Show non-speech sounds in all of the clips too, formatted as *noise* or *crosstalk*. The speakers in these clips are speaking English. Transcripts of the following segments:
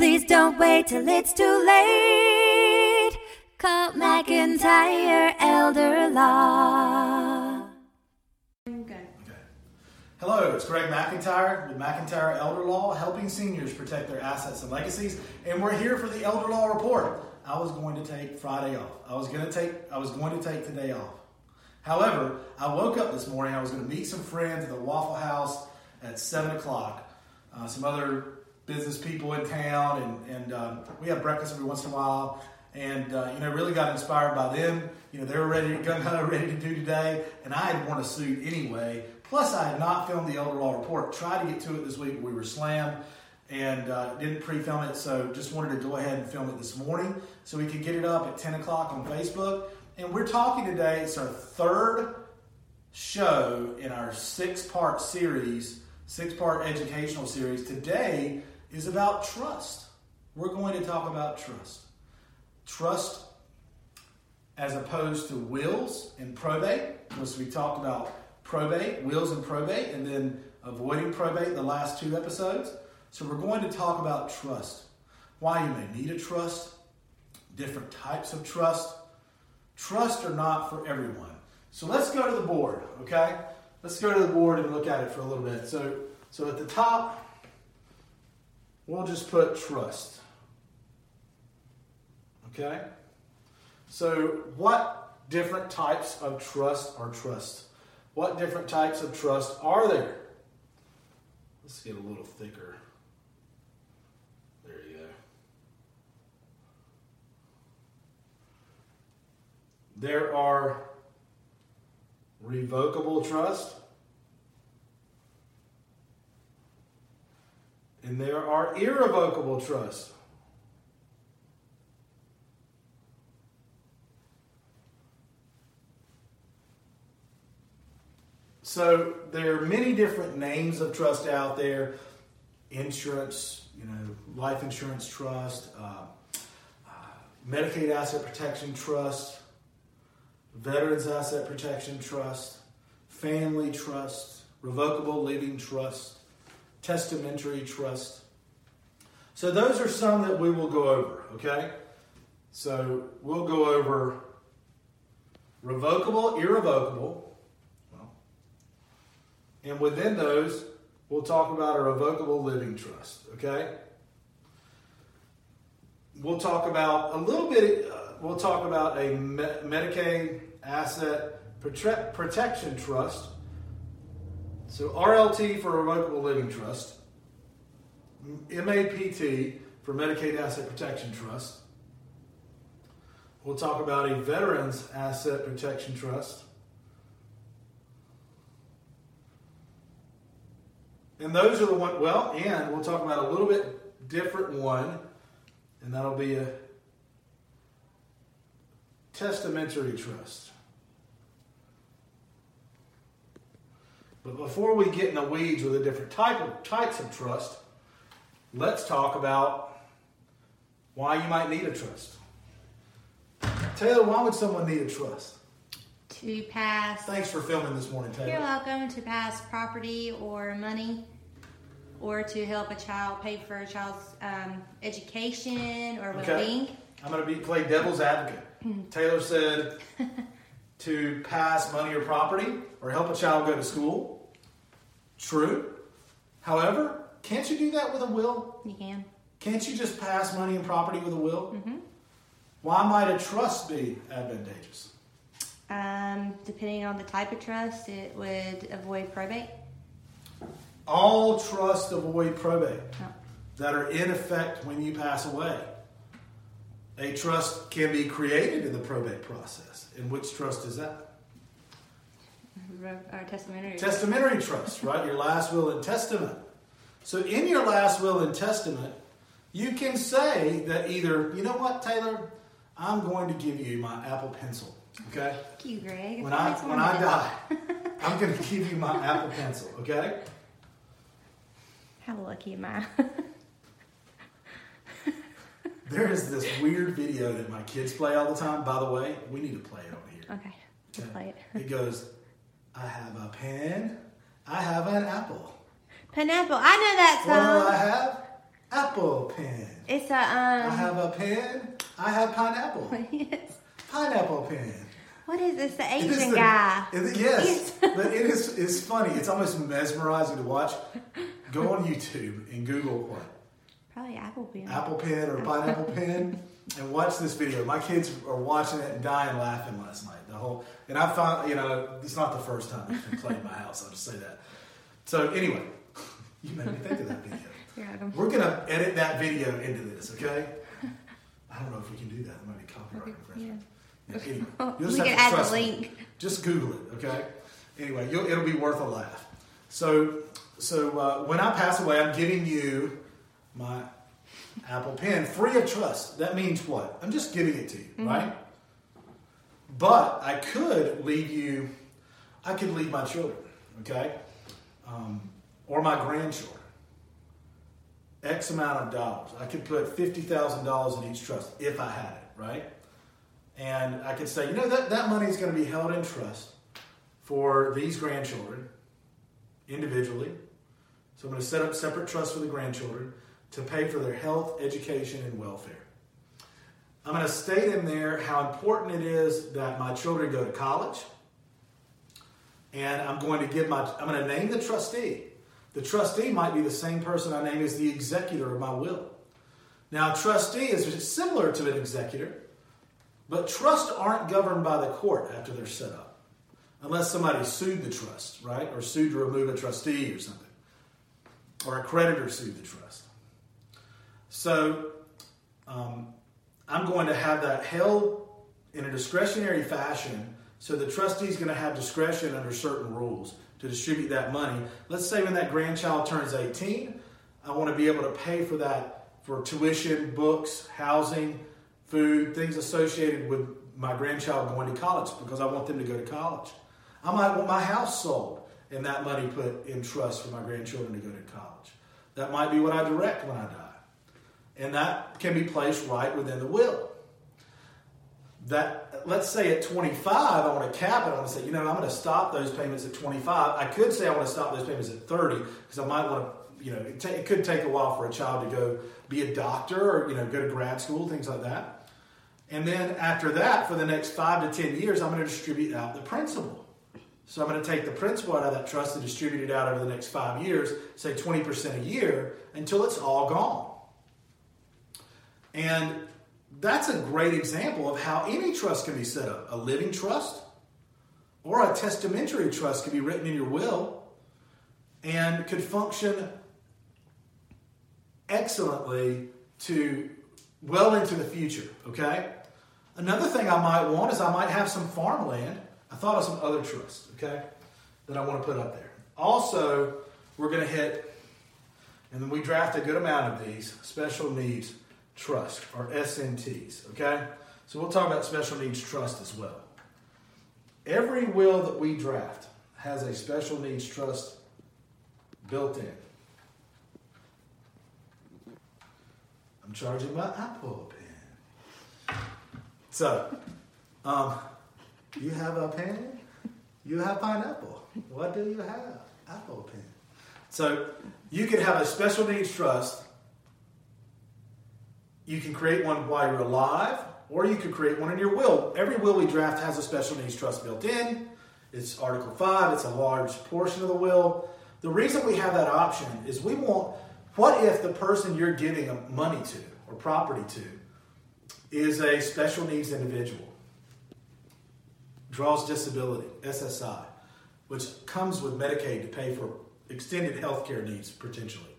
Please don't wait till it's too late. Call McIntyre Elder Law. Okay. Hello, it's Greg McIntyre with McIntyre Elder Law, helping seniors protect their assets and legacies. And we're here for the Elder Law Report. I was going to take Friday off. I was going to take I was going to take today off. However, I woke up this morning. I was going to meet some friends at the Waffle House at seven o'clock. Uh, some other business people in town, and and um, we have breakfast every once in a while. And uh, you know, really got inspired by them. You know, they were ready, kind of *laughs* ready to do today, and I had worn a suit anyway. Plus, I had not filmed the Elder Law report. Tried to get to it this week, but we were slammed and uh, didn't pre-film it. So just wanted to go ahead and film it this morning so we could get it up at 10 o'clock on Facebook. And we're talking today. It's our third show in our six-part series, six-part educational series. Today is about trust. We're going to talk about trust. Trust as opposed to wills and probate, because we talked about probate, wills and probate, and then avoiding probate in the last two episodes. So we're going to talk about trust. Why you may need a trust, different types of trust. Trust are not for everyone. So let's go to the board, okay? Let's go to the board and look at it for a little bit. So, so at the top, we'll just put trust. Okay? So, what different types of trust are trust? What different types of trust are there? Let's get a little thicker. There you go. There are revocable trust, and there are irrevocable trusts. So there are many different names of trust out there. Insurance, you know, life insurance trust, uh, uh, Medicaid asset protection trust, Veterans asset protection trust, family trust, revocable living trust, testamentary trust. So those are some that we will go over, okay? So we'll go over revocable, irrevocable, Well, and within those, we'll talk about a revocable living trust, okay? We'll talk about a little bit, uh, we'll talk about a Me- Medicaid asset prote- protection trust. So RLT for revocable living trust, MAPT for Medicaid asset protection trust. We'll talk about a veterans asset protection trust. And those are the one, well, and we'll talk about a little bit different one, and that'll be a testamentary trust. But before we get in the weeds with the different type of types of trust, let's talk about why you might need a trust. Taylor, why would someone need a trust? to pass. Thanks for filming this morning, Taylor. You're welcome to pass property or money, or to help a child pay for a child's um, education or Okay. well-being. I'm going to be play devil's advocate. *laughs* Taylor said *laughs* to pass money or property or help a child go to school. True. However, can't you do that with a will? You can. Can't you just pass money and property with a will? Why might a trust be advantageous? Um, depending on the type of trust, it would avoid probate. All trusts avoid probate No. that are in effect when you pass away. A trust can be created in the probate process. And which trust is that? Or testamentary. Testamentary trust, right? Your last will and testament. So in your last will and testament, you can say that either, you know what, Taylor, I'm going to give you my Apple Pencil. Okay? Thank you, Greg. When I when I die, I'm going to give you my Apple Pencil. Okay? How lucky am I? *laughs* There is this weird video that my kids play all the time. By the way, we need to play it on here. okay, we'll play it. It goes, I have a pen, I have an apple. Pineapple. I know that song. What do I have? apple pen. It's a um. I have a pen. I have pineapple. *laughs* yes. Pineapple pen. What is this? The Asian the- guy. it- yes, *laughs* but it is. It's funny. It's almost mesmerizing to watch. Go on YouTube and Google what Probably apple pin. apple pin or pineapple *laughs* pin. and watch this video. My kids are watching it and dying laughing last night. The whole and I found you know it's not the first time it's been played in my house. I'll just say that. So anyway, *laughs* you made me think of that video. You're. We're gonna edit that video into this, okay? I don't know if we can do that. There might be copyright infringement. Yeah, anyway, *laughs* you'll just we have can to add the trust me. link. Just Google it, okay? Anyway, you'll, it'll be worth a laugh. So, so uh, when I pass away, I'm giving you my Apple Pen free of trust. That means what? I'm just giving it to you, right? But I could leave you. I could leave my children, okay, um, or my grandchildren. X amount of dollars. I could put fifty thousand dollars in each trust if I had it, right? And I could say, you know, that, that money is going to be held in trust for these grandchildren individually. So I'm going to set up separate trusts for the grandchildren to pay for their health, education, and welfare. I'm going to state in there how important it is that my children go to college. And I'm going to give my, I'm going to name the trustee. The trustee might be the same person I name as the executor of my will. Now, a trustee is similar to an executor, but trusts aren't governed by the court after they're set up, unless somebody sued the trust, right? Or sued to remove a trustee or something, or a creditor sued the trust. So, um, I'm going to have that held in a discretionary fashion. So the trustee is going to have discretion under certain rules to distribute that money. Let's say when that grandchild turns 18, I want to be able to pay for that for tuition, books, housing, food, things associated with my grandchild going to college because I want them to go to college. I might want my house sold and that money put in trust for my grandchildren to go to college. That might be what I direct when I die. And that can be placed right within the will. That let's say at 25, I want to cap it. I want to say, you know, I'm going to stop those payments at 25. I could say I want to stop those payments at 30 because I might want to, you know, it, ta- it could take a while for a child to go be a doctor or you know go to grad school, things like that. And then after that, for the next five to 10 years, I'm going to distribute out the principal. So I'm going to take the principal out of that trust and distribute it out over the next five years, say 20% a year, until it's all gone. And that's a great example of how any trust can be set up. A living trust or a testamentary trust can be written in your will and could function excellently to well into the future, okay? Another thing I might want is I might have some farmland. I thought of some other trusts, okay, that I want to put up there. Also, we're going to hit, and then we draft a good amount of these special needs trust or SNTs, okay? So we'll talk about special needs trust as well. Every will that we draft has a special needs trust built in. I'm charging my Apple pen. So, um, you have a pen, you have pineapple. What do you have? Apple pen. So, you could have a special needs trust. You can create one while you're alive, or you could create one in your will. Every will we draft has a special needs trust built in. It's Article 5, it's a large portion of the will. The reason we have that option is we want what if the person you're giving money to or property to is a special needs individual, draws disability, SSI, which comes with Medicaid to pay for extended health care needs potentially.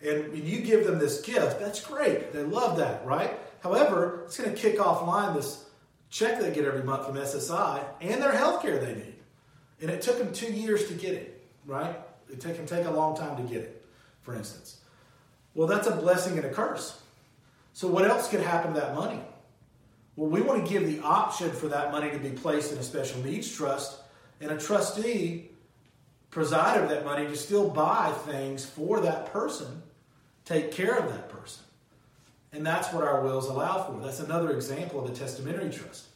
And when you give them this gift, that's great. They love that, right? However, it's going to kick offline this check they get every month from SSI and their health care they need. And it took them two years to get it, right? It can take a long time to get it, for instance. Well, that's a blessing and a curse. So, what else could happen to that money? Well, we want to give the option for that money to be placed in a special needs trust, and a trustee preside over that money to still buy things for that person, take care of that person. And that's what our wills allow for. That's another example of a testamentary trust.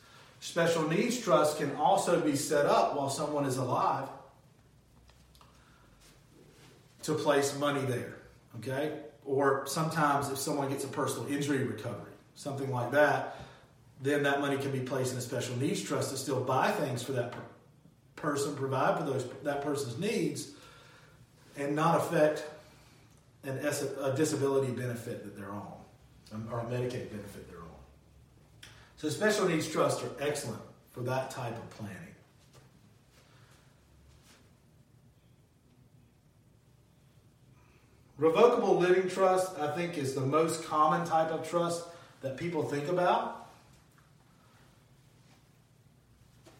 Special needs trust can also be set up while someone is alive to place money there. Okay? or sometimes if someone gets a personal injury recovery, something like that, then that money can be placed in a special needs trust to still buy things for that per- person, provide for those that person's needs, and not affect an a disability benefit that they're on, um, or a Medicaid benefit they're on. So special needs trusts are excellent for that type of planning. Revocable living trust, I think, is the most common type of trust that people think about.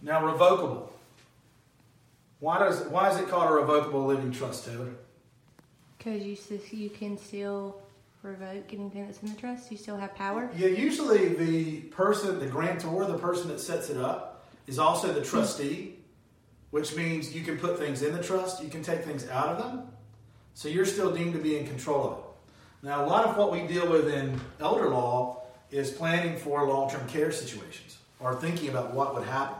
Now, revocable. Why does why is it called a revocable living trust, Taylor? Because you you can still revoke anything that's in the trust. You still have power. Yeah, usually the person, the grantor, the person that sets it up, is also the trustee, which means you can put things in the trust, you can take things out of them, so you're still deemed to be in control of it. Now, a lot of what we deal with in elder law is planning for long term care situations or thinking about what would happen.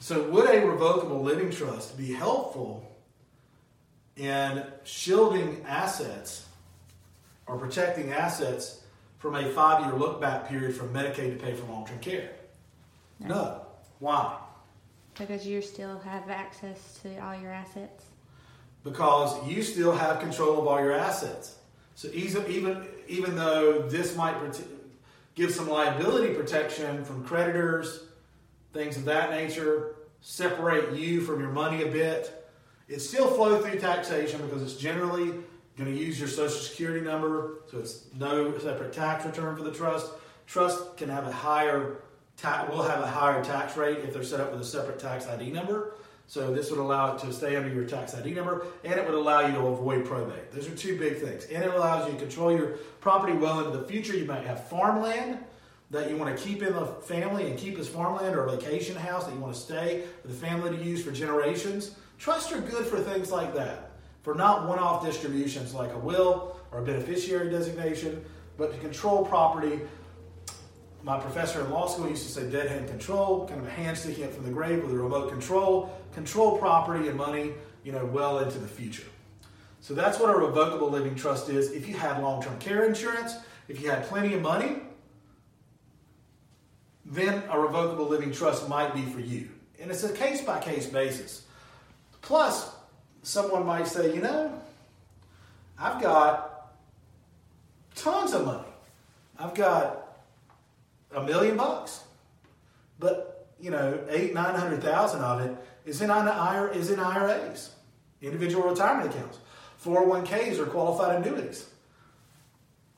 So, would a revocable living trust be helpful in shielding assets or protecting assets from a five year look back period from Medicaid to pay for long term care? No. Why? Because you still have access to all your assets. Because you still have control of all your assets. So even even even though this might give some liability protection from creditors, things of that nature, separate you from your money a bit, it still flow through taxation because it's generally going to use your social security number, so it's no separate tax return for the trust. Trust can have a higher tax, will have a higher tax rate if they're set up with a separate tax ID number. So this would allow it to stay under your tax ID number, and it would allow you to avoid probate. Those are two big things, and it allows you to control your property well into the future. You might have farmland that you want to keep in the family and keep as farmland, or a vacation house that you want to stay for the family to use for generations. Trusts are good for things like that, for not one-off distributions like a will or a beneficiary designation, but to control property my professor in law school used to say dead hand control, kind of a hand sticking up from the grave with a remote control, control property and money, you know, well into the future. So that's what a revocable living trust is. If you had long-term care insurance, if you had plenty of money, then a revocable living trust might be for you. And it's a case by case basis. Plus, someone might say, you know, I've got tons of money. I've got a million bucks. But you know, eight nine hundred thousand of it is in is in IRAs, individual retirement accounts, four hundred one ks or qualified annuities.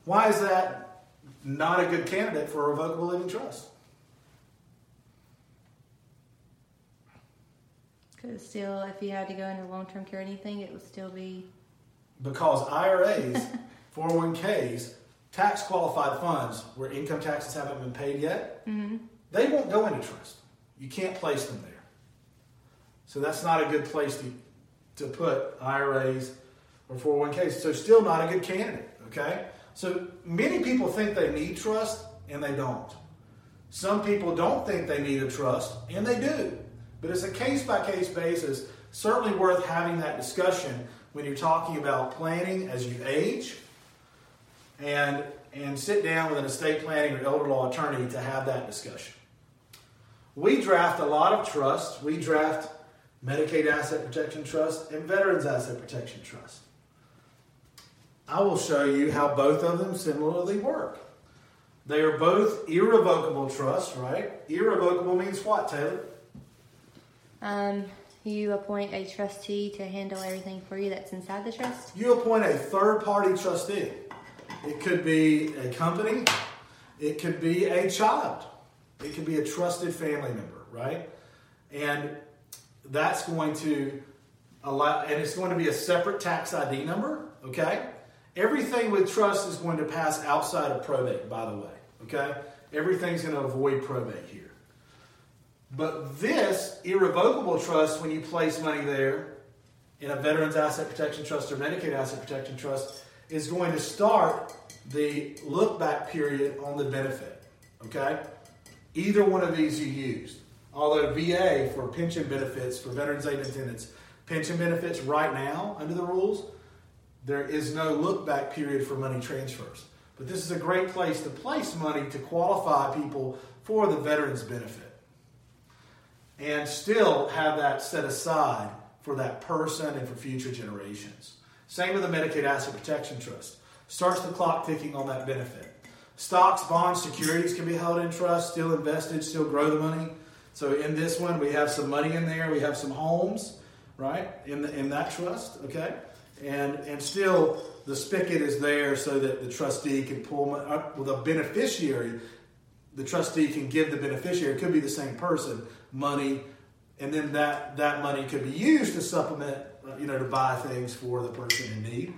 Why is that not a good candidate for a revocable living trust? Because still, if you had to go into long-term care or anything, it would still be. Because IRAs, 401ks, *laughs* tax qualified funds where income taxes haven't been paid yet, mm-hmm. they won't go into trust. You can't place them there. So that's not a good place to, to put IRAs or 401ks. So still not a good candidate, okay? So many people think they need trust and they don't. Some people don't think they need a trust and they do. But it's a case by case basis, certainly worth having that discussion when you're talking about planning as you age and and sit down with an estate planning or elder law attorney to have that discussion. We draft a lot of trusts. We draft Medicaid Asset Protection Trust and Veterans Asset Protection Trust. I will show you how both of them similarly work. They are both irrevocable trusts, right? Irrevocable means what, Taylor? Um, you appoint a trustee to handle everything for you that's inside the trust. You appoint a third party trustee. It could be a company, it could be a child, it could be a trusted family member, right? And that's going to allow, and it's going to be a separate tax ID number, okay? Everything with trust is going to pass outside of probate, by the way, okay? Everything's going to avoid probate here. But this irrevocable trust, when you place money there in a Veterans Asset Protection Trust or Medicaid Asset Protection Trust, is going to start the look back period on the benefit. Okay? Either one of these you used. Although VA for pension benefits for veterans aid attendants, pension benefits right now under the rules there is no look back period for money transfers. But this is a great place to place money to qualify people for the veterans benefit and still have that set aside for that person and for future generations. Same with the Medicaid Asset Protection Trust. Starts the clock ticking on that benefit. Stocks, bonds, securities can be held in trust, still invested, still grow the money. So in this one, we have some money in there. We have some homes, right, in the, in that trust. Okay, and and still the spigot is there so that the trustee can pull uh, with a beneficiary. The trustee can give the beneficiary. It could be the same person money, and then that that money could be used to supplement, you know, to buy things for the person in need.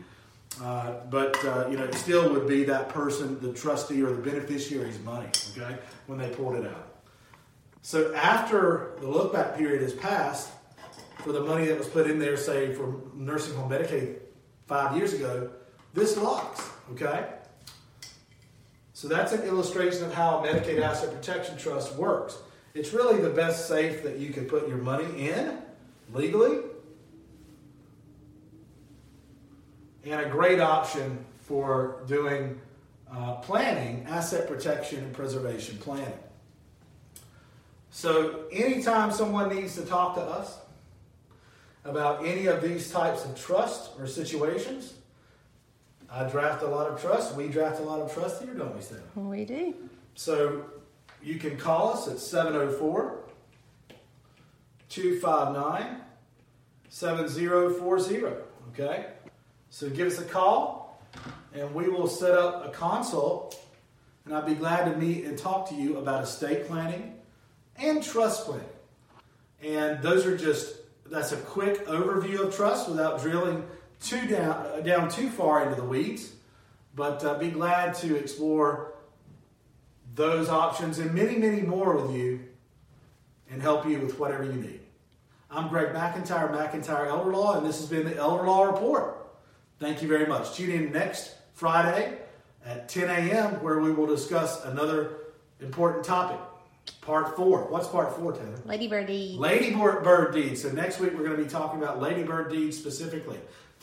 Uh, but uh, you know, it still would be that person, the trustee or the beneficiary's money. Okay, when they pulled it out. So after the look back period has passed, for the money that was put in there, say for nursing home Medicaid five years ago, this locks. Okay. So that's an illustration of how a Medicaid Asset Protection Trust works. It's really the best safe that you can put your money in legally and a great option for doing uh, planning, asset protection, and preservation planning. So, anytime someone needs to talk to us about any of these types of trusts or situations, I draft a lot of trust. We draft a lot of trust here, don't we, Steph? We do. So, you can call us at 704 259 7040. Okay? So give us a call and we will set up a consult. And I'd be glad to meet and talk to you about estate planning and trust planning. And those are just, that's a quick overview of trust without drilling too down, down too far into the weeds. But uh, be glad to explore those options and many, many more with you and help you with whatever you need. I'm Greg McIntyre, McIntyre Elder Law, and this has been the Elder Law Report. Thank you very much. Tune in next Friday at 10 a.m., where we will discuss another important topic. Part four. What's part four, Taylor? Ladybird deed. Ladybird deeds. So next week we're going to be talking about ladybird deeds specifically.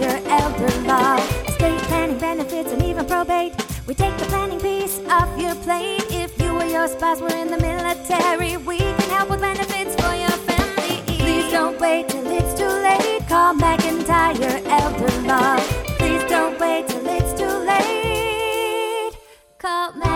your elder law. Estate planning benefits and even probate. We take the planning piece off your plate. If you or your spouse were in the military, we can help with benefits for your family. Please don't wait till it's too late. Call McIntyre Elder Law. Please don't wait till it's too late. Call McIntyre.